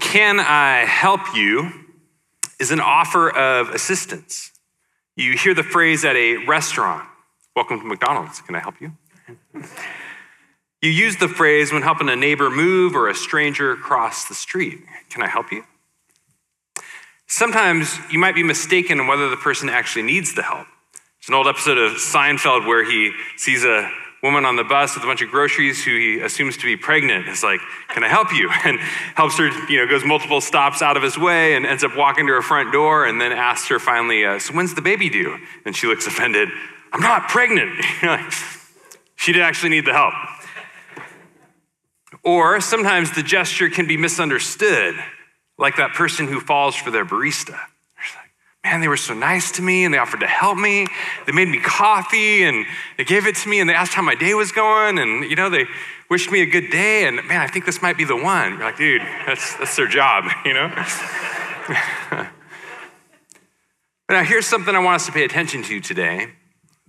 Can I help you is an offer of assistance. You hear the phrase at a restaurant Welcome to McDonald's. Can I help you? you use the phrase when helping a neighbor move or a stranger cross the street. Can I help you? Sometimes you might be mistaken on whether the person actually needs the help. It's an old episode of Seinfeld where he sees a woman on the bus with a bunch of groceries who he assumes to be pregnant. Is like, "Can I help you?" And helps her. You know, goes multiple stops out of his way and ends up walking to her front door, and then asks her finally, uh, "So when's the baby due?" And she looks offended. I'm not pregnant. she did actually need the help. Or sometimes the gesture can be misunderstood, like that person who falls for their barista man, they were so nice to me and they offered to help me. They made me coffee and they gave it to me and they asked how my day was going and, you know, they wished me a good day. And man, I think this might be the one. You're like, dude, that's, that's their job, you know? now, here's something I want us to pay attention to today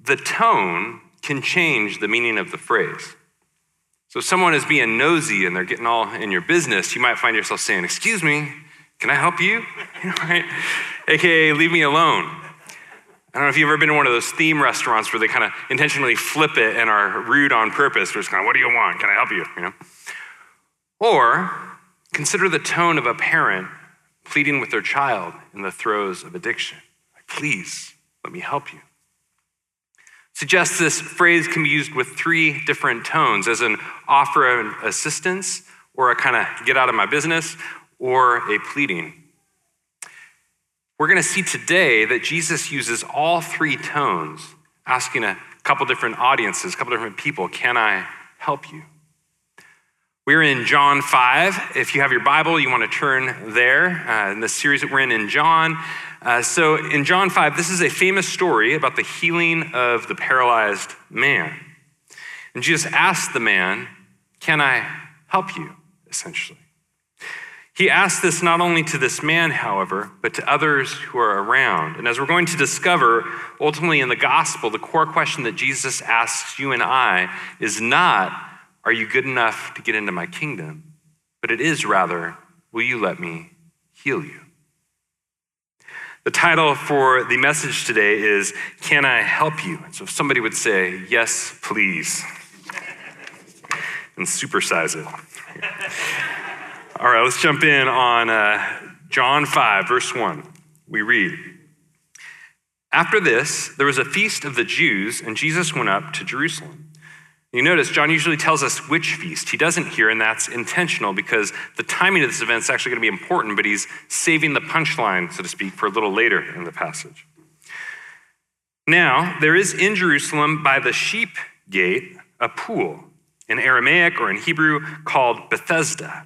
the tone can change the meaning of the phrase. So, if someone is being nosy and they're getting all in your business, you might find yourself saying, Excuse me, can I help you? right? AKA, leave me alone. I don't know if you've ever been to one of those theme restaurants where they kind of intentionally flip it and are rude on purpose. Where it's kind of, what do you want? Can I help you? You know? Or consider the tone of a parent pleading with their child in the throes of addiction. Like, please, let me help you. Suggests this phrase can be used with three different tones as an offer of assistance, or a kind of get out of my business, or a pleading. We're going to see today that Jesus uses all three tones, asking a couple different audiences, a couple different people, Can I help you? We're in John 5. If you have your Bible, you want to turn there uh, in the series that we're in in John. Uh, so, in John 5, this is a famous story about the healing of the paralyzed man. And Jesus asked the man, Can I help you? essentially. He asked this not only to this man, however, but to others who are around. And as we're going to discover, ultimately in the gospel, the core question that Jesus asks you and I is not, Are you good enough to get into my kingdom? But it is rather, Will you let me heal you? The title for the message today is Can I Help You? So if somebody would say, Yes, please, and supersize it. All right, let's jump in on uh, John 5, verse 1. We read After this, there was a feast of the Jews, and Jesus went up to Jerusalem. You notice John usually tells us which feast. He doesn't here, and that's intentional because the timing of this event is actually going to be important, but he's saving the punchline, so to speak, for a little later in the passage. Now, there is in Jerusalem by the sheep gate a pool, in Aramaic or in Hebrew called Bethesda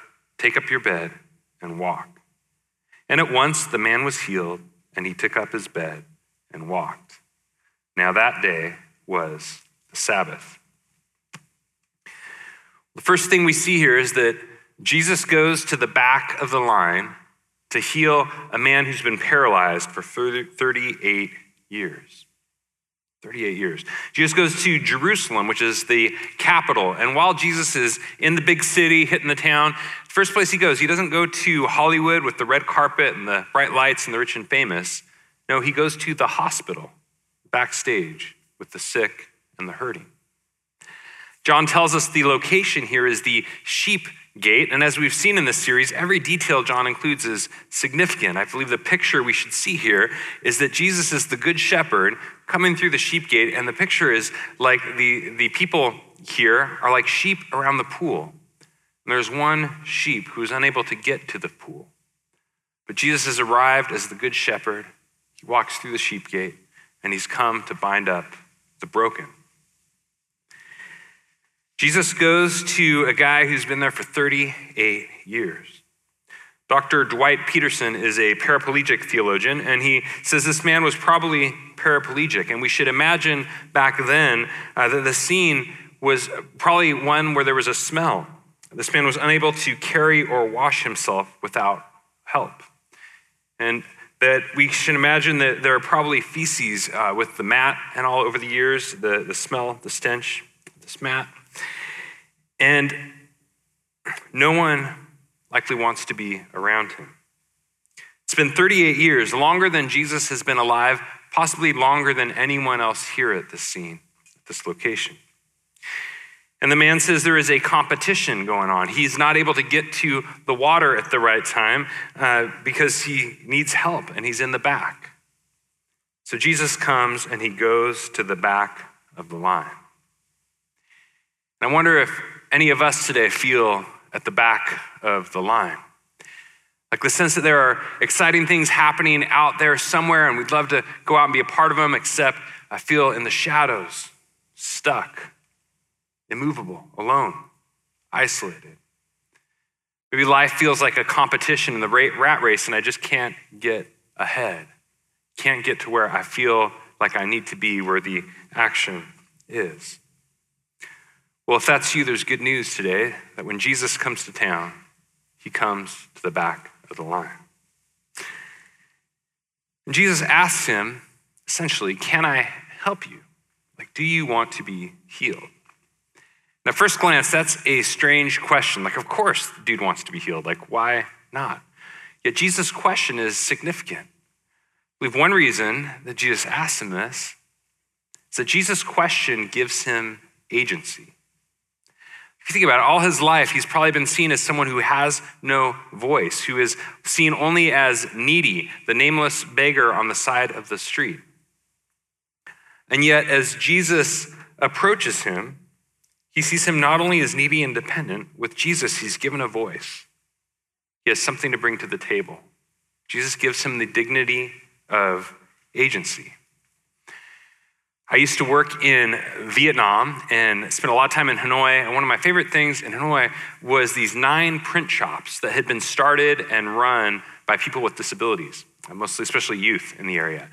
Take up your bed and walk. And at once the man was healed, and he took up his bed and walked. Now that day was the Sabbath. The first thing we see here is that Jesus goes to the back of the line to heal a man who's been paralyzed for 38 years. 38 years. Jesus goes to Jerusalem, which is the capital. And while Jesus is in the big city, hitting the town, first place he goes, he doesn't go to Hollywood with the red carpet and the bright lights and the rich and famous. No, he goes to the hospital, backstage with the sick and the hurting. John tells us the location here is the sheep gate. And as we've seen in this series, every detail John includes is significant. I believe the picture we should see here is that Jesus is the good shepherd coming through the sheep gate, and the picture is like the, the people here are like sheep around the pool. And there's one sheep who's unable to get to the pool. But Jesus has arrived as the good shepherd. He walks through the sheep gate, and he's come to bind up the broken. Jesus goes to a guy who's been there for 38 years. Dr. Dwight Peterson is a paraplegic theologian, and he says this man was probably paraplegic. And we should imagine back then uh, that the scene was probably one where there was a smell. This man was unable to carry or wash himself without help. And that we should imagine that there are probably feces uh, with the mat and all over the years, the, the smell, the stench, this mat. And no one likely wants to be around him. It's been 38 years, longer than Jesus has been alive, possibly longer than anyone else here at this scene, at this location. And the man says there is a competition going on. He's not able to get to the water at the right time uh, because he needs help and he's in the back. So Jesus comes and he goes to the back of the line. And I wonder if any of us today feel at the back of the line. Like the sense that there are exciting things happening out there somewhere, and we'd love to go out and be a part of them, except I feel in the shadows, stuck, immovable, alone, isolated. Maybe life feels like a competition in the rat race, and I just can't get ahead. Can't get to where I feel like I need to be, where the action is. Well, if that's you, there's good news today that when Jesus comes to town, he comes to the back of the line. And Jesus asks him, essentially, Can I help you? Like, do you want to be healed? Now, first glance, that's a strange question. Like, of course, the dude wants to be healed. Like, why not? Yet Jesus' question is significant. We have one reason that Jesus asks him this is that Jesus' question gives him agency. You think about it, all his life, he's probably been seen as someone who has no voice, who is seen only as needy, the nameless beggar on the side of the street. And yet, as Jesus approaches him, he sees him not only as needy and dependent, with Jesus, he's given a voice. He has something to bring to the table. Jesus gives him the dignity of agency. I used to work in Vietnam and spent a lot of time in Hanoi. And one of my favorite things in Hanoi was these nine print shops that had been started and run by people with disabilities, mostly, especially youth in the area.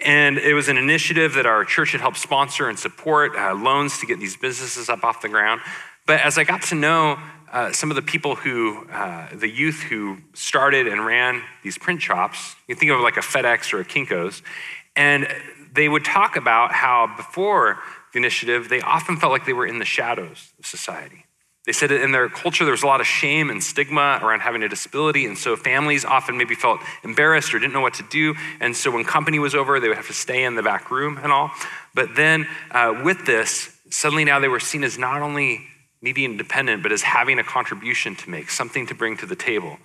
And it was an initiative that our church had helped sponsor and support uh, loans to get these businesses up off the ground. But as I got to know uh, some of the people who, uh, the youth who started and ran these print shops, you think of like a FedEx or a Kinko's, and they would talk about how before the initiative, they often felt like they were in the shadows of society. They said in their culture, there was a lot of shame and stigma around having a disability. And so families often maybe felt embarrassed or didn't know what to do. And so when company was over, they would have to stay in the back room and all. But then uh, with this, suddenly now they were seen as not only needy and dependent, but as having a contribution to make, something to bring to the table.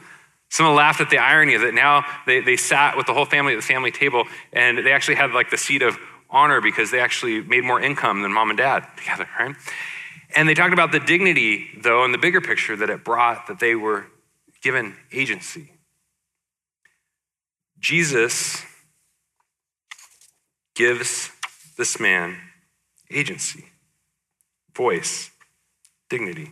Someone laughed at the irony of it. Now they, they sat with the whole family at the family table, and they actually had like the seat of honor because they actually made more income than mom and dad together, right? And they talked about the dignity, though, and the bigger picture that it brought, that they were given agency. Jesus gives this man agency, voice, dignity.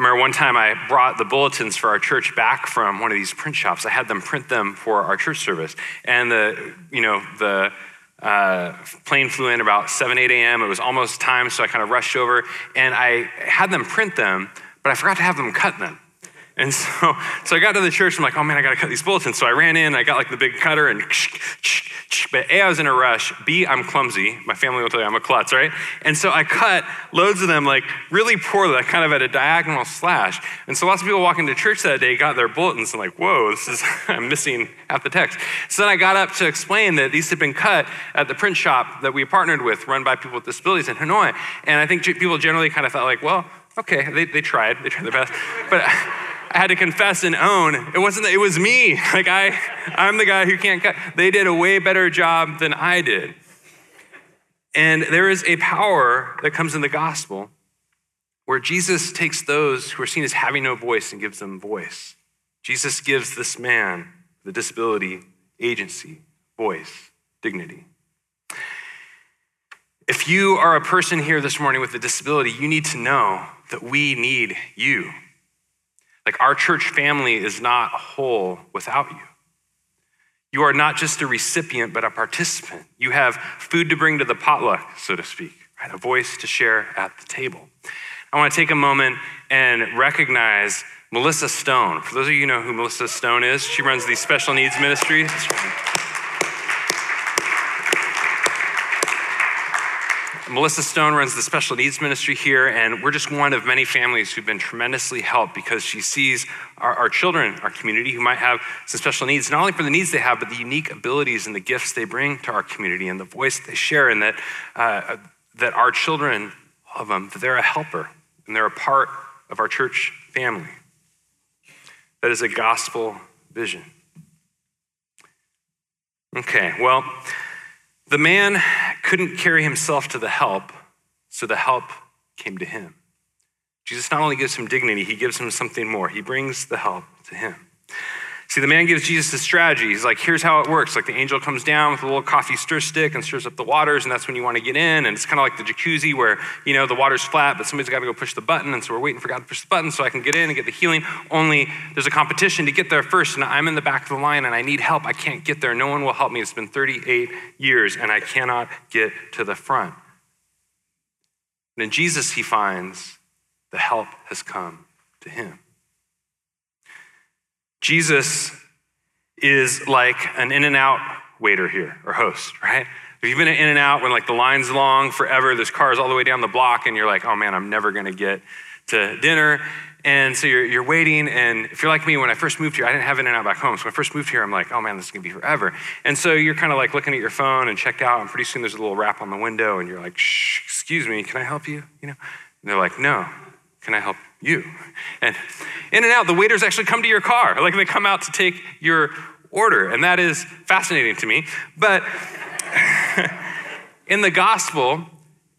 Remember one time I brought the bulletins for our church back from one of these print shops. I had them print them for our church service. And the, you know, the uh, plane flew in about 7, 8 a.m. It was almost time, so I kind of rushed over and I had them print them, but I forgot to have them cut them. And so, so I got to the church. I'm like, oh man, I got to cut these bulletins. So I ran in. I got like the big cutter and, but A, I was in a rush. B, I'm clumsy. My family will tell you I'm a klutz, right? And so I cut loads of them like really poorly, like kind of at a diagonal slash. And so lots of people walking to church that day got their bulletins and like, whoa, this is I'm missing half the text. So then I got up to explain that these had been cut at the print shop that we partnered with, run by people with disabilities in Hanoi. And I think people generally kind of felt like, well, okay, they, they tried, they tried their best, but. I had to confess and own it wasn't it was me. Like I I'm the guy who can't cut. They did a way better job than I did. And there is a power that comes in the gospel where Jesus takes those who are seen as having no voice and gives them voice. Jesus gives this man the disability agency, voice, dignity. If you are a person here this morning with a disability, you need to know that we need you. Like our church family is not whole without you. You are not just a recipient, but a participant. You have food to bring to the potluck, so to speak, right? A voice to share at the table. I want to take a moment and recognize Melissa Stone. For those of you who know who Melissa Stone is, she runs the special needs ministry. Melissa Stone runs the special needs ministry here, and we're just one of many families who've been tremendously helped because she sees our, our, children, our community, who might have some special needs, not only for the needs they have, but the unique abilities and the gifts they bring to our community and the voice they share, and that, uh, that our children, all of them, that they're a helper and they're a part of our church family. That is a gospel vision. Okay, well, the man couldn't carry himself to the help, so the help came to him. Jesus not only gives him dignity, he gives him something more. He brings the help to him. See, the man gives Jesus a strategy. He's like, here's how it works. Like the angel comes down with a little coffee stir stick and stirs up the waters, and that's when you want to get in. And it's kind of like the jacuzzi where, you know, the water's flat, but somebody's got to go push the button. And so we're waiting for God to push the button so I can get in and get the healing. Only there's a competition to get there first, and I'm in the back of the line and I need help. I can't get there. No one will help me. It's been 38 years and I cannot get to the front. And in Jesus, he finds the help has come to him. Jesus is like an In-N-Out waiter here or host, right? If you've been In-N-Out when like the line's long forever, there's cars all the way down the block, and you're like, oh man, I'm never gonna get to dinner. And so you're, you're waiting, and if you're like me, when I first moved here, I didn't have In-N-Out back home. So when I first moved here, I'm like, oh man, this is gonna be forever. And so you're kind of like looking at your phone and checked out, and pretty soon there's a little rap on the window, and you're like, shh, excuse me, can I help you? You know? And they're like, no, can I help you? And In-N-Out, the waiters actually come to your car. Like they come out to take your order. And that is fascinating to me. But in the gospel,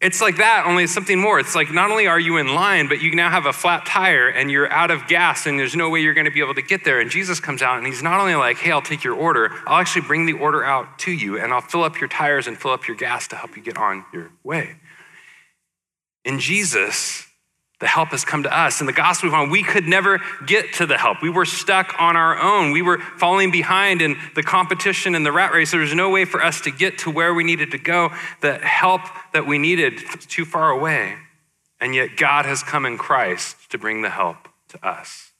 it's like that, only it's something more. It's like not only are you in line, but you now have a flat tire and you're out of gas and there's no way you're going to be able to get there. And Jesus comes out and he's not only like, hey, I'll take your order, I'll actually bring the order out to you and I'll fill up your tires and fill up your gas to help you get on your way. In Jesus, the help has come to us. In the gospel we found we could never get to the help. We were stuck on our own. We were falling behind in the competition and the rat race. There was no way for us to get to where we needed to go. The help that we needed was too far away. And yet God has come in Christ to bring the help to us,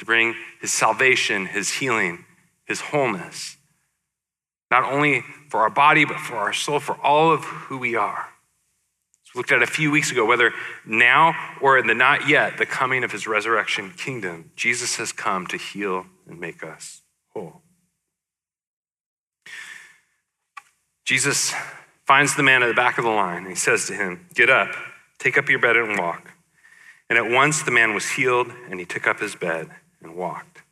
to bring his salvation, his healing, his wholeness. Not only for our body, but for our soul, for all of who we are looked at a few weeks ago, whether now or in the not yet, the coming of his resurrection kingdom, Jesus has come to heal and make us whole. Jesus finds the man at the back of the line and he says to him, Get up, take up your bed and walk. And at once the man was healed and he took up his bed and walked.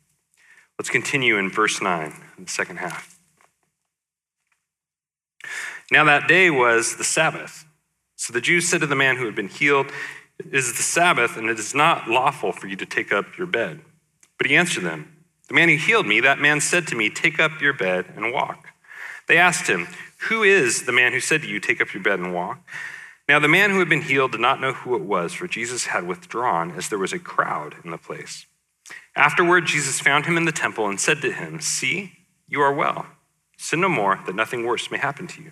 Let's continue in verse 9, in the second half. Now that day was the Sabbath. So the Jews said to the man who had been healed, It is the Sabbath, and it is not lawful for you to take up your bed. But he answered them, The man who healed me, that man said to me, Take up your bed and walk. They asked him, Who is the man who said to you, Take up your bed and walk? Now the man who had been healed did not know who it was, for Jesus had withdrawn, as there was a crowd in the place. Afterward, Jesus found him in the temple and said to him, See, you are well. Sin no more, that nothing worse may happen to you.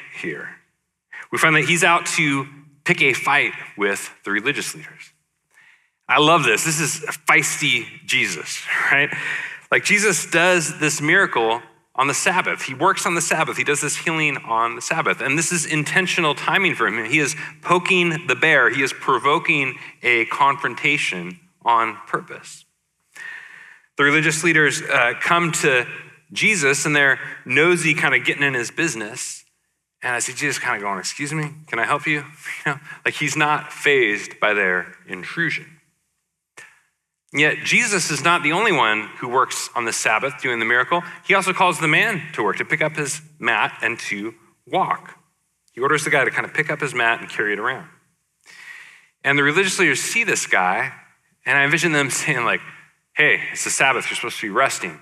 here. We find that he's out to pick a fight with the religious leaders. I love this. This is feisty Jesus, right? Like Jesus does this miracle on the Sabbath. He works on the Sabbath. He does this healing on the Sabbath. And this is intentional timing for him. He is poking the bear, he is provoking a confrontation on purpose. The religious leaders uh, come to Jesus and they're nosy, kind of getting in his business. And I see Jesus kind of going, Excuse me, can I help you? You know, like he's not fazed by their intrusion. Yet Jesus is not the only one who works on the Sabbath doing the miracle. He also calls the man to work, to pick up his mat and to walk. He orders the guy to kind of pick up his mat and carry it around. And the religious leaders see this guy, and I envision them saying, like, hey, it's the Sabbath, you're supposed to be resting.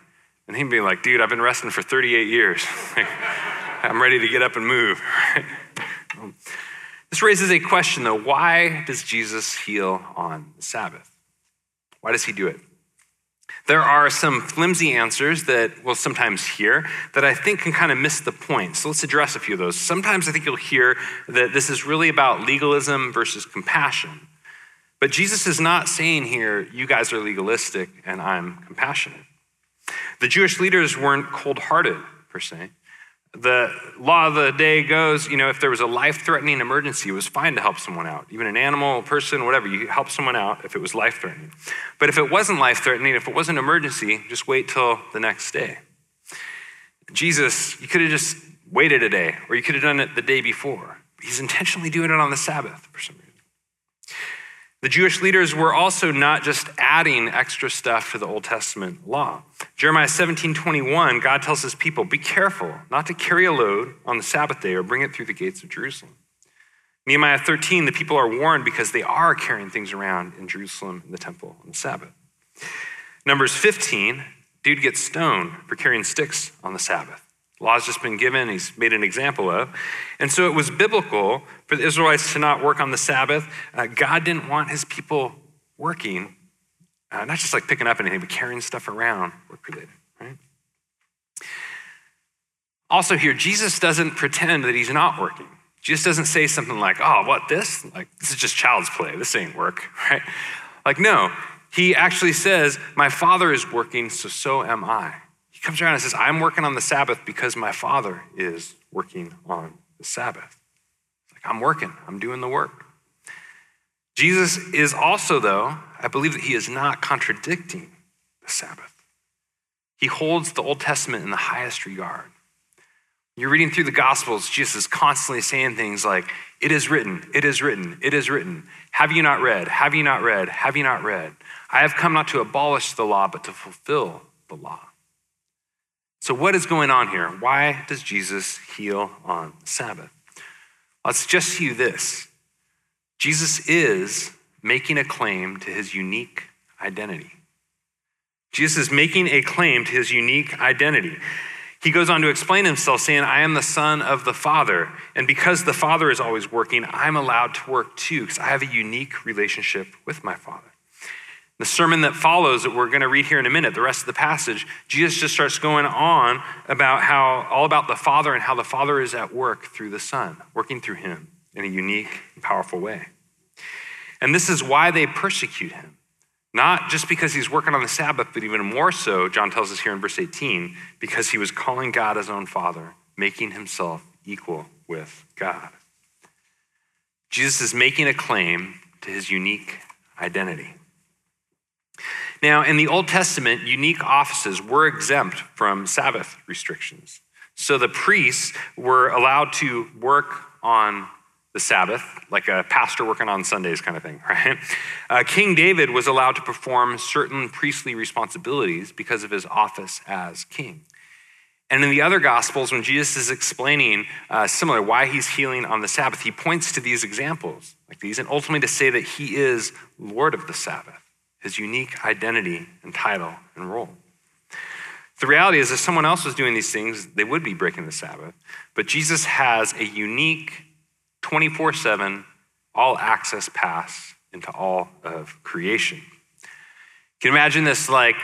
And he'd be like, dude, I've been resting for 38 years. I'm ready to get up and move. this raises a question, though. Why does Jesus heal on the Sabbath? Why does he do it? There are some flimsy answers that we'll sometimes hear that I think can kind of miss the point. So let's address a few of those. Sometimes I think you'll hear that this is really about legalism versus compassion. But Jesus is not saying here, you guys are legalistic and I'm compassionate. The Jewish leaders weren't cold hearted, per se. The law of the day goes, you know, if there was a life threatening emergency, it was fine to help someone out. Even an animal, person, whatever, you help someone out if it was life threatening. But if it wasn't life threatening, if it wasn't an emergency, just wait till the next day. Jesus, you could have just waited a day, or you could have done it the day before. He's intentionally doing it on the Sabbath for some reason. The Jewish leaders were also not just adding extra stuff to the Old Testament law. Jeremiah 17 21, God tells his people, Be careful not to carry a load on the Sabbath day or bring it through the gates of Jerusalem. Nehemiah 13, the people are warned because they are carrying things around in Jerusalem in the temple on the Sabbath. Numbers 15, dude gets stoned for carrying sticks on the Sabbath. Law's just been given, he's made an example of. And so it was biblical for the Israelites to not work on the Sabbath. Uh, God didn't want his people working, uh, not just like picking up anything, but carrying stuff around, work related, right? Also, here, Jesus doesn't pretend that he's not working. Jesus doesn't say something like, oh, what, this? Like, this is just child's play. This ain't work, right? Like, no, he actually says, my father is working, so so am I. Comes around and says, I'm working on the Sabbath because my Father is working on the Sabbath. It's Like, I'm working, I'm doing the work. Jesus is also, though, I believe that he is not contradicting the Sabbath. He holds the Old Testament in the highest regard. You're reading through the Gospels, Jesus is constantly saying things like, It is written, it is written, it is written. Have you not read? Have you not read? Have you not read? I have come not to abolish the law, but to fulfill the law. So, what is going on here? Why does Jesus heal on Sabbath? I'll suggest to you this Jesus is making a claim to his unique identity. Jesus is making a claim to his unique identity. He goes on to explain himself, saying, I am the Son of the Father. And because the Father is always working, I'm allowed to work too, because I have a unique relationship with my Father. The sermon that follows that we're going to read here in a minute, the rest of the passage, Jesus just starts going on about how, all about the Father and how the Father is at work through the Son, working through him in a unique and powerful way. And this is why they persecute him. Not just because he's working on the Sabbath, but even more so, John tells us here in verse 18, because he was calling God his own Father, making himself equal with God. Jesus is making a claim to his unique identity. Now, in the Old Testament, unique offices were exempt from Sabbath restrictions. So the priests were allowed to work on the Sabbath, like a pastor working on Sundays kind of thing, right? Uh, King David was allowed to perform certain priestly responsibilities because of his office as king. And in the other Gospels, when Jesus is explaining uh, similar why he's healing on the Sabbath, he points to these examples like these, and ultimately to say that he is Lord of the Sabbath his unique identity and title and role. The reality is, if someone else was doing these things, they would be breaking the Sabbath. But Jesus has a unique 24 7 all access pass into all of creation. You can imagine this like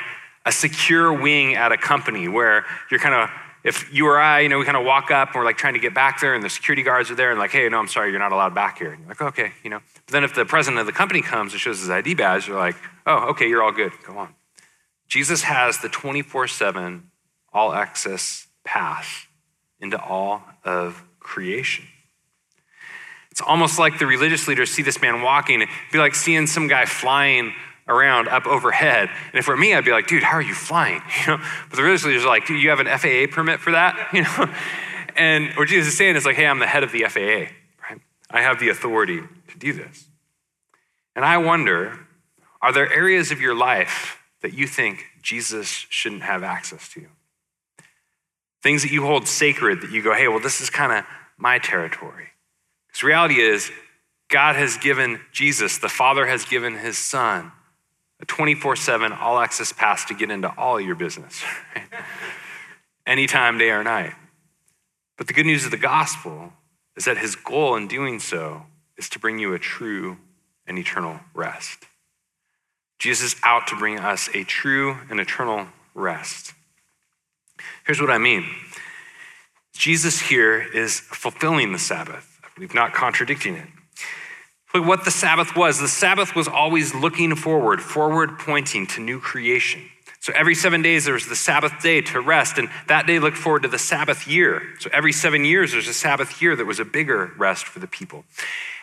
a secure wing at a company where you're kind of if you or I, you know, we kind of walk up and we're like trying to get back there and the security guards are there and like, hey, no, I'm sorry, you're not allowed back here. And you're like, okay, you know. But then if the president of the company comes and shows his ID badge, you're like, oh, okay, you're all good. Go on. Jesus has the 24 7 all access pass into all of creation. It's almost like the religious leaders see this man walking, it'd be like seeing some guy flying around up overhead. And if it were me, I'd be like, dude, how are you flying? You know? But the leaders are like, do you have an FAA permit for that? You know? And what Jesus is saying is like, hey, I'm the head of the FAA, right? I have the authority to do this. And I wonder, Are there areas of your life that you think Jesus shouldn't have access to? Things that you hold sacred that you go, hey, well, this is kind of my territory. Because reality is, God has given Jesus, the Father has given his Son, a 24 7 all access pass to get into all your business, right? anytime, day or night. But the good news of the gospel is that his goal in doing so is to bring you a true and eternal rest. Jesus is out to bring us a true and eternal rest. Here's what I mean Jesus here is fulfilling the Sabbath, I believe not contradicting it. Look what the Sabbath was. The Sabbath was always looking forward, forward pointing to new creation. So every seven days there was the Sabbath day to rest, and that day looked forward to the Sabbath year. So every seven years there's a Sabbath year that was a bigger rest for the people.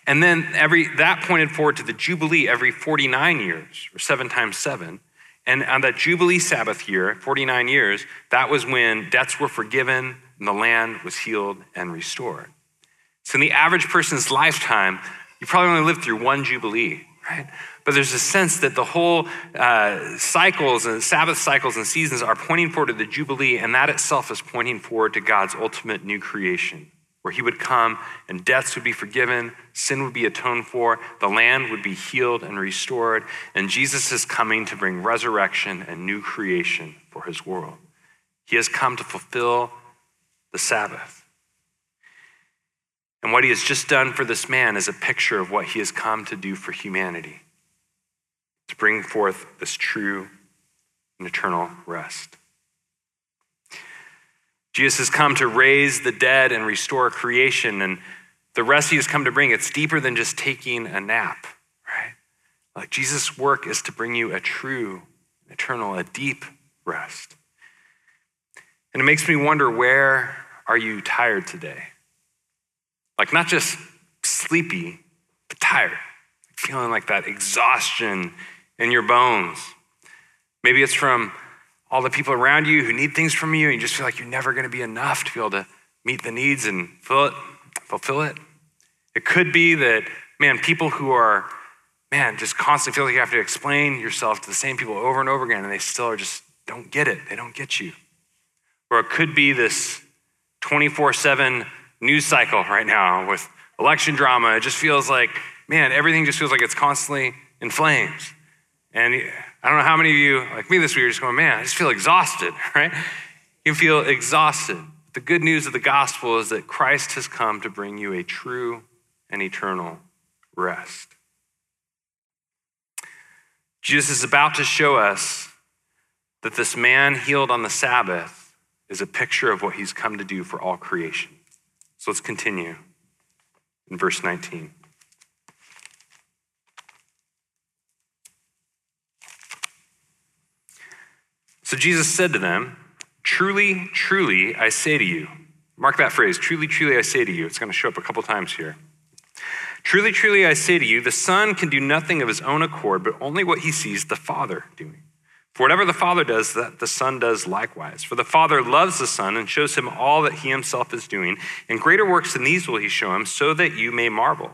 And then every that pointed forward to the Jubilee every 49 years, or seven times seven. And on that Jubilee Sabbath year, 49 years, that was when debts were forgiven and the land was healed and restored. So in the average person's lifetime, you probably only lived through one Jubilee, right? But there's a sense that the whole uh, cycles and Sabbath cycles and seasons are pointing forward to the Jubilee, and that itself is pointing forward to God's ultimate new creation, where He would come and deaths would be forgiven, sin would be atoned for, the land would be healed and restored, and Jesus is coming to bring resurrection and new creation for His world. He has come to fulfill the Sabbath. And what he has just done for this man is a picture of what he has come to do for humanity to bring forth this true and eternal rest. Jesus has come to raise the dead and restore creation, and the rest he has come to bring, it's deeper than just taking a nap, right? Like Jesus' work is to bring you a true, eternal, a deep rest. And it makes me wonder where are you tired today? Like not just sleepy, but tired, feeling like that exhaustion in your bones. Maybe it's from all the people around you who need things from you, and you just feel like you're never going to be enough to be able to meet the needs and fill it, fulfill it. It could be that, man, people who are, man, just constantly feel like you have to explain yourself to the same people over and over again, and they still are just don't get it. They don't get you. Or it could be this 24 7 news cycle right now with election drama. It just feels like, man, everything just feels like it's constantly in flames. And I don't know how many of you, like me this week, are just going, man, I just feel exhausted, right? You feel exhausted. The good news of the gospel is that Christ has come to bring you a true and eternal rest. Jesus is about to show us that this man healed on the Sabbath is a picture of what he's come to do for all creation. So let's continue in verse 19. So Jesus said to them, Truly, truly, I say to you, mark that phrase, truly, truly, I say to you. It's going to show up a couple times here. Truly, truly, I say to you, the Son can do nothing of his own accord, but only what he sees the Father doing. For whatever the Father does, that the Son does likewise. For the Father loves the Son and shows him all that he himself is doing, and greater works than these will he show him, so that you may marvel.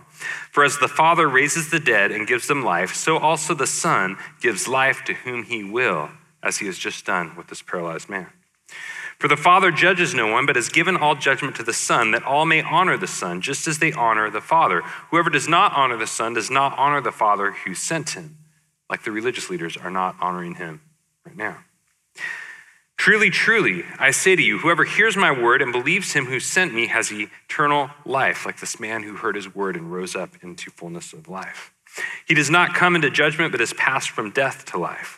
For as the Father raises the dead and gives them life, so also the Son gives life to whom he will as he has just done with this paralyzed man. For the Father judges no one, but has given all judgment to the Son, that all may honor the Son, just as they honor the Father. Whoever does not honor the Son does not honor the Father who sent him, like the religious leaders are not honoring him right now. Truly, truly, I say to you, whoever hears my word and believes him who sent me has eternal life, like this man who heard his word and rose up into fullness of life. He does not come into judgment, but has passed from death to life.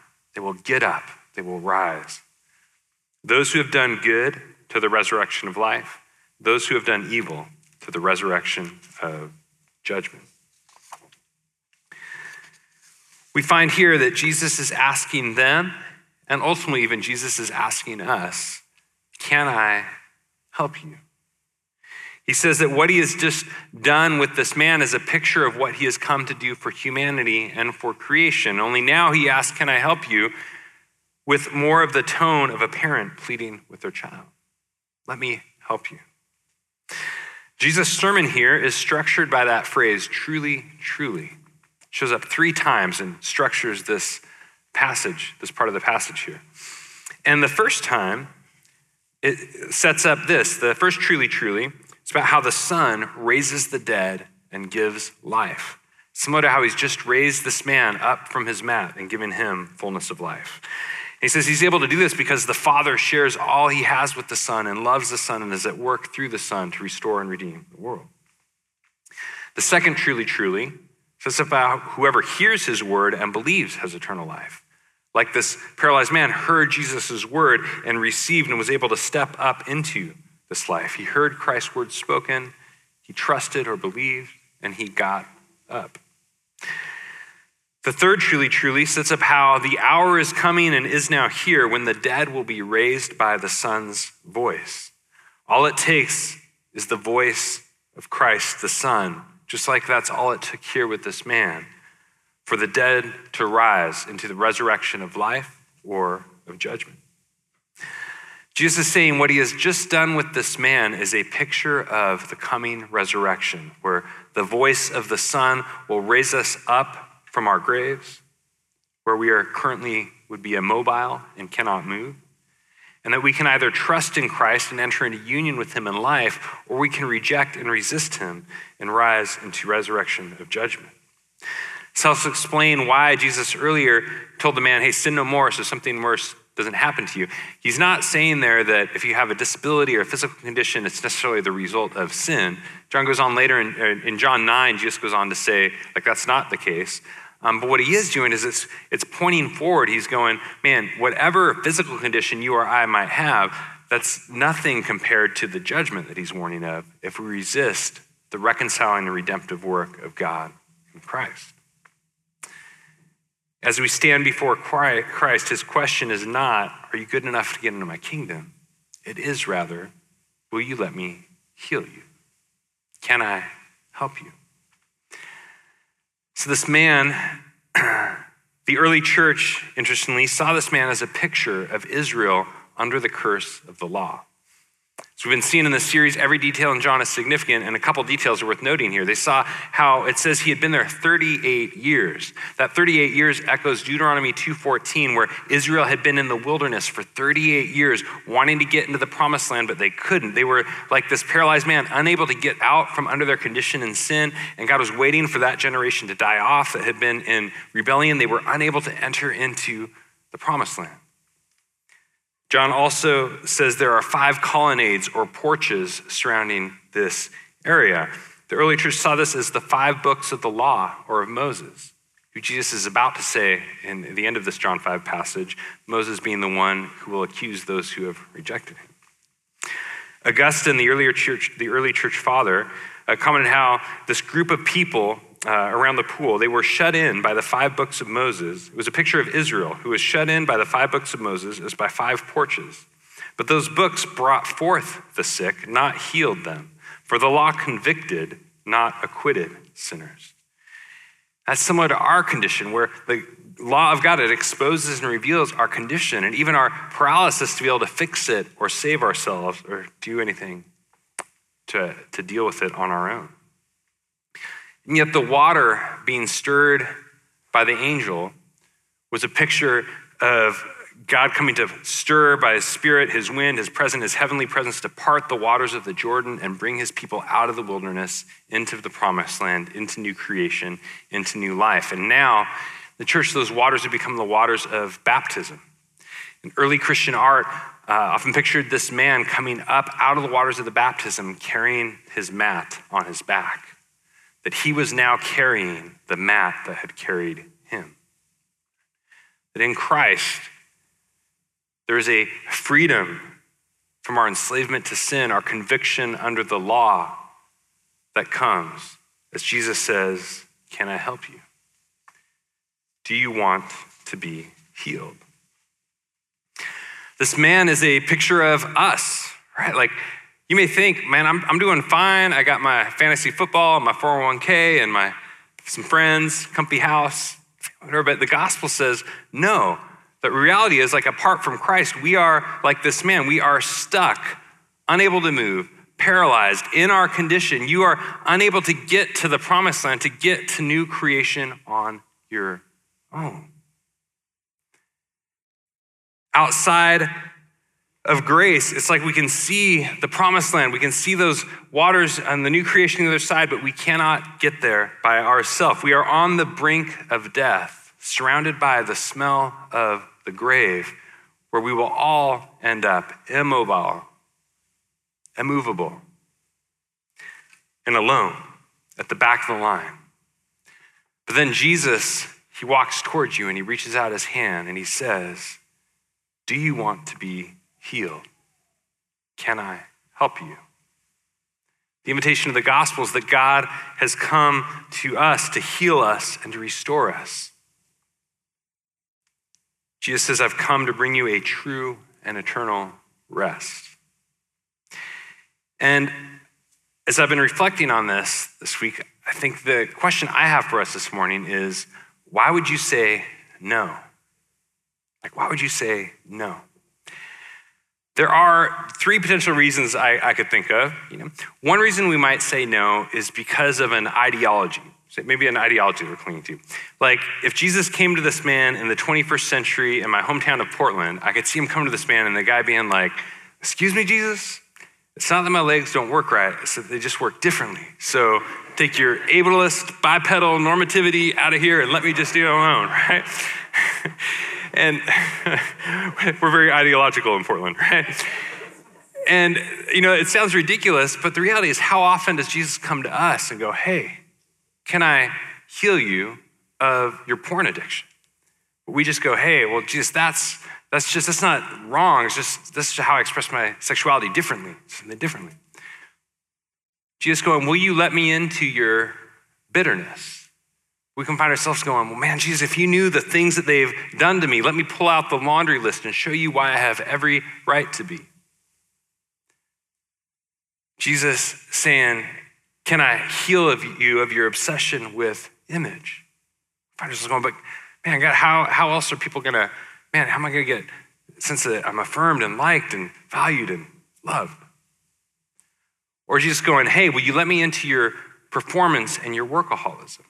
they will get up, they will rise. Those who have done good to the resurrection of life, those who have done evil to the resurrection of judgment. We find here that Jesus is asking them, and ultimately, even Jesus is asking us, Can I help you? He says that what he has just done with this man is a picture of what he has come to do for humanity and for creation. Only now he asks, Can I help you? with more of the tone of a parent pleading with their child. Let me help you. Jesus' sermon here is structured by that phrase, truly, truly. It shows up three times and structures this passage, this part of the passage here. And the first time, it sets up this the first truly, truly it's about how the Son raises the dead and gives life. Similar to how he's just raised this man up from his mat and given him fullness of life. He says he's able to do this because the Father shares all he has with the Son and loves the Son and is at work through the Son to restore and redeem the world. The second truly, truly says about whoever hears his word and believes has eternal life. Like this paralyzed man heard Jesus' word and received and was able to step up into this life. He heard Christ's words spoken, he trusted or believed, and he got up. The third truly, truly sets up how the hour is coming and is now here when the dead will be raised by the Son's voice. All it takes is the voice of Christ, the Son, just like that's all it took here with this man, for the dead to rise into the resurrection of life or of judgment. Jesus is saying what he has just done with this man is a picture of the coming resurrection, where the voice of the Son will raise us up from our graves, where we are currently would be immobile and cannot move, and that we can either trust in Christ and enter into union with him in life, or we can reject and resist him and rise into resurrection of judgment. This helps explain why Jesus earlier told the man, hey, sin no more, so something worse doesn't happen to you. He's not saying there that if you have a disability or a physical condition, it's necessarily the result of sin. John goes on later in, uh, in John 9, Jesus goes on to say, like, that's not the case. Um, but what he is doing is it's, it's pointing forward. He's going, man, whatever physical condition you or I might have, that's nothing compared to the judgment that he's warning of if we resist the reconciling and redemptive work of God in Christ. As we stand before Christ, his question is not, Are you good enough to get into my kingdom? It is rather, Will you let me heal you? Can I help you? So, this man, the early church, interestingly, saw this man as a picture of Israel under the curse of the law. So we've been seeing in this series, every detail in John is significant, and a couple details are worth noting here. They saw how it says he had been there 38 years. That 38 years echoes Deuteronomy 2.14, where Israel had been in the wilderness for 38 years, wanting to get into the promised land, but they couldn't. They were like this paralyzed man, unable to get out from under their condition in sin, and God was waiting for that generation to die off that had been in rebellion. They were unable to enter into the promised land. John also says there are five colonnades or porches surrounding this area. The early church saw this as the five books of the law or of Moses, who Jesus is about to say in the end of this John 5 passage, Moses being the one who will accuse those who have rejected him. Augustine, the earlier church, the early church father, uh, commented how this group of people uh, around the pool. They were shut in by the five books of Moses. It was a picture of Israel, who was shut in by the five books of Moses as by five porches. But those books brought forth the sick, not healed them. For the law convicted, not acquitted sinners. That's similar to our condition, where the law of God, it exposes and reveals our condition and even our paralysis to be able to fix it or save ourselves or do anything to, to deal with it on our own. And yet, the water being stirred by the angel was a picture of God coming to stir by his spirit, his wind, his presence, his heavenly presence to part the waters of the Jordan and bring his people out of the wilderness into the promised land, into new creation, into new life. And now, the church, those waters have become the waters of baptism. In early Christian art, uh, often pictured this man coming up out of the waters of the baptism, carrying his mat on his back that he was now carrying the mat that had carried him. That in Christ, there is a freedom from our enslavement to sin, our conviction under the law that comes as Jesus says, Can I help you? Do you want to be healed? This man is a picture of us, right? Like, you may think, man, I'm, I'm doing fine. I got my fantasy football, my 401k, and my some friends, comfy house, whatever. But the gospel says, no. The reality is, like, apart from Christ, we are like this man. We are stuck, unable to move, paralyzed in our condition. You are unable to get to the promised land, to get to new creation on your own. Outside of grace, it's like we can see the promised land. We can see those waters and the new creation on the other side, but we cannot get there by ourselves. We are on the brink of death, surrounded by the smell of the grave, where we will all end up immobile, immovable, and alone at the back of the line. But then Jesus, he walks towards you and he reaches out his hand and he says, Do you want to be healed? Can I help you? The invitation of the gospel is that God has come to us to heal us and to restore us. Jesus says, I've come to bring you a true and eternal rest. And as I've been reflecting on this this week, I think the question I have for us this morning is why would you say no? Like, why would you say no? There are three potential reasons I, I could think of. You know, one reason we might say no is because of an ideology. maybe an ideology we're clinging to. Like, if Jesus came to this man in the 21st century in my hometown of Portland, I could see him come to this man and the guy being like, Excuse me, Jesus? It's not that my legs don't work right, it's that they just work differently. So take your ableist, bipedal normativity out of here and let me just do it alone, right? And we're very ideological in Portland, right? And, you know, it sounds ridiculous, but the reality is, how often does Jesus come to us and go, hey, can I heal you of your porn addiction? We just go, hey, well, Jesus, that's, that's just, that's not wrong. It's just, this is how I express my sexuality differently, something differently. Jesus going, will you let me into your bitterness? We can find ourselves going, well, man, Jesus, if you knew the things that they've done to me, let me pull out the laundry list and show you why I have every right to be. Jesus saying, Can I heal of you of your obsession with image? Find ourselves going, but man, God, how, how else are people gonna, man, how am I gonna get sense that I'm affirmed and liked and valued and loved? Or Jesus going, hey, will you let me into your performance and your workaholism?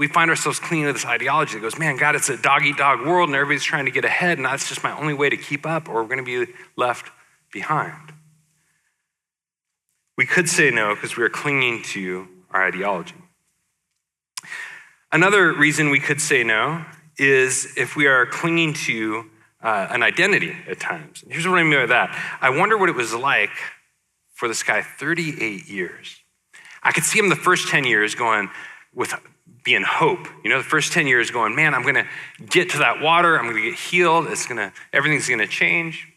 We find ourselves clinging to this ideology that goes, man, God, it's a dog eat dog world and everybody's trying to get ahead, and that's just my only way to keep up, or we're going to be left behind. We could say no because we are clinging to our ideology. Another reason we could say no is if we are clinging to uh, an identity at times. Here's what I mean by that. I wonder what it was like for this guy 38 years. I could see him the first 10 years going with being hope. You know, the first 10 years going, man, I'm gonna get to that water, I'm gonna get healed, it's gonna, everything's gonna change.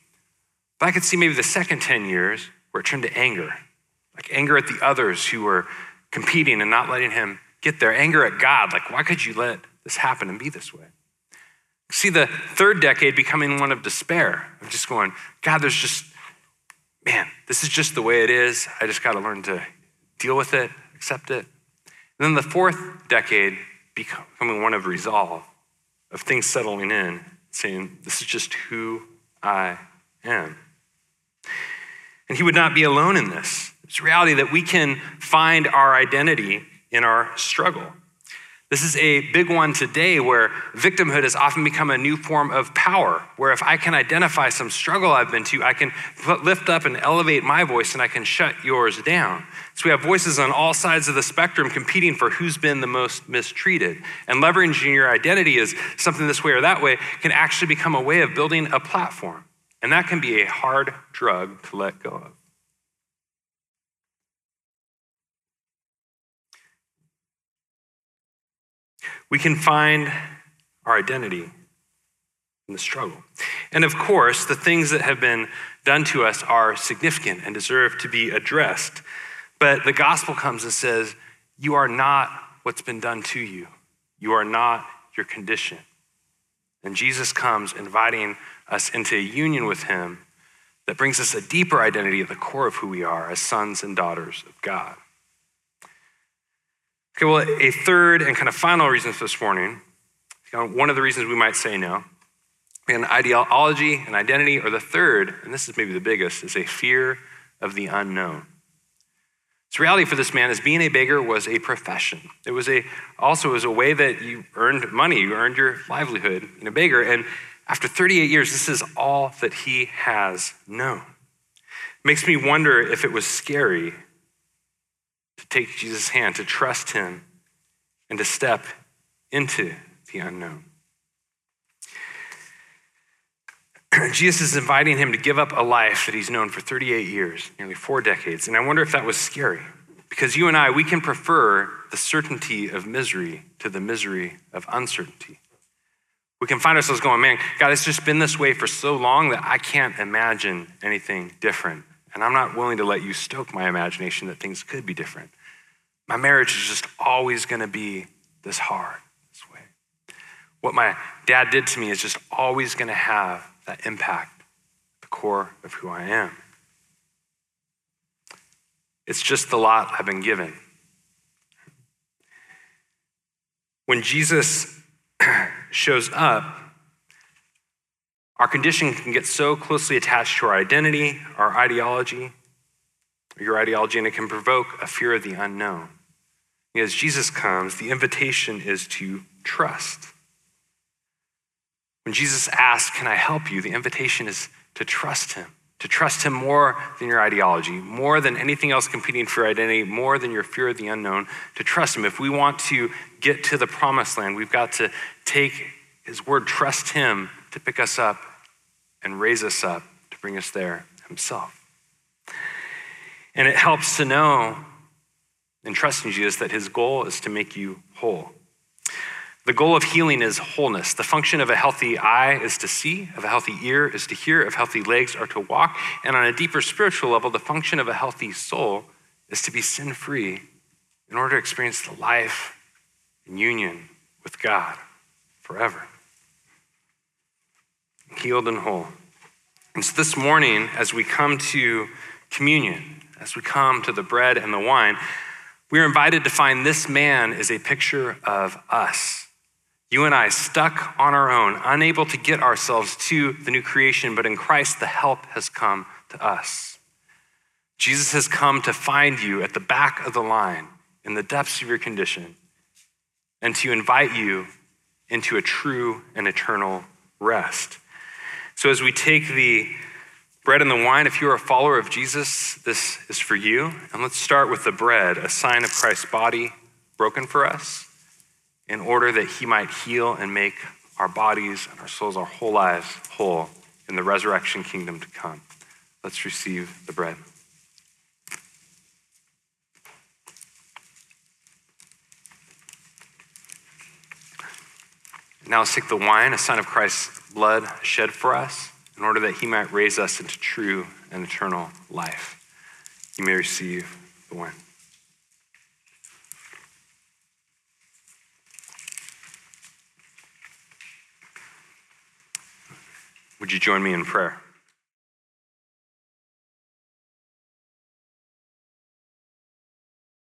But I could see maybe the second 10 years where it turned to anger, like anger at the others who were competing and not letting him get there, anger at God, like, why could you let this happen and be this way? See the third decade becoming one of despair, of just going, God, there's just, man, this is just the way it is. I just got to learn to deal with it, accept it. And then the fourth decade becoming one of resolve, of things settling in, saying, This is just who I am. And he would not be alone in this. It's reality that we can find our identity in our struggle. This is a big one today where victimhood has often become a new form of power, where if I can identify some struggle I've been to, I can lift up and elevate my voice and I can shut yours down. So we have voices on all sides of the spectrum competing for who's been the most mistreated. And leveraging your identity as something this way or that way can actually become a way of building a platform. And that can be a hard drug to let go of. We can find our identity in the struggle. And of course, the things that have been done to us are significant and deserve to be addressed. But the gospel comes and says, You are not what's been done to you, you are not your condition. And Jesus comes inviting us into a union with him that brings us a deeper identity at the core of who we are as sons and daughters of God. Okay, well, a third and kind of final reason for this morning, one of the reasons we might say no, an ideology and identity, or the third, and this is maybe the biggest, is a fear of the unknown. So reality for this man is being a beggar was a profession. It was a also was a way that you earned money, you earned your livelihood in a beggar. And after 38 years, this is all that he has known. It makes me wonder if it was scary take Jesus' hand, to trust him, and to step into the unknown. Jesus is inviting him to give up a life that he's known for 38 years, nearly four decades. And I wonder if that was scary. Because you and I, we can prefer the certainty of misery to the misery of uncertainty. We can find ourselves going, man, God, it's just been this way for so long that I can't imagine anything different. And I'm not willing to let you stoke my imagination that things could be different. My marriage is just always going to be this hard, this way. What my dad did to me is just always going to have that impact the core of who I am. It's just the lot I've been given. When Jesus shows up, our condition can get so closely attached to our identity, our ideology, your ideology, and it can provoke a fear of the unknown. As Jesus comes, the invitation is to trust. When Jesus asks, Can I help you? the invitation is to trust him, to trust him more than your ideology, more than anything else competing for your identity, more than your fear of the unknown, to trust him. If we want to get to the promised land, we've got to take his word, trust him to pick us up and raise us up to bring us there himself. And it helps to know and trust in Jesus that his goal is to make you whole. The goal of healing is wholeness. The function of a healthy eye is to see, of a healthy ear is to hear, of healthy legs are to walk. And on a deeper spiritual level, the function of a healthy soul is to be sin free in order to experience the life and union with God forever. Healed and whole. And so this morning, as we come to communion, as we come to the bread and the wine, we are invited to find this man is a picture of us you and I, stuck on our own, unable to get ourselves to the new creation, but in Christ, the help has come to us. Jesus has come to find you at the back of the line, in the depths of your condition, and to invite you into a true and eternal rest. So, as we take the bread and the wine, if you're a follower of Jesus, this is for you. And let's start with the bread, a sign of Christ's body broken for us in order that he might heal and make our bodies and our souls, our whole lives whole in the resurrection kingdom to come. Let's receive the bread. Now let's take the wine, a sign of Christ's blood shed for us, in order that he might raise us into true and eternal life. You may receive the wine. Would you join me in prayer?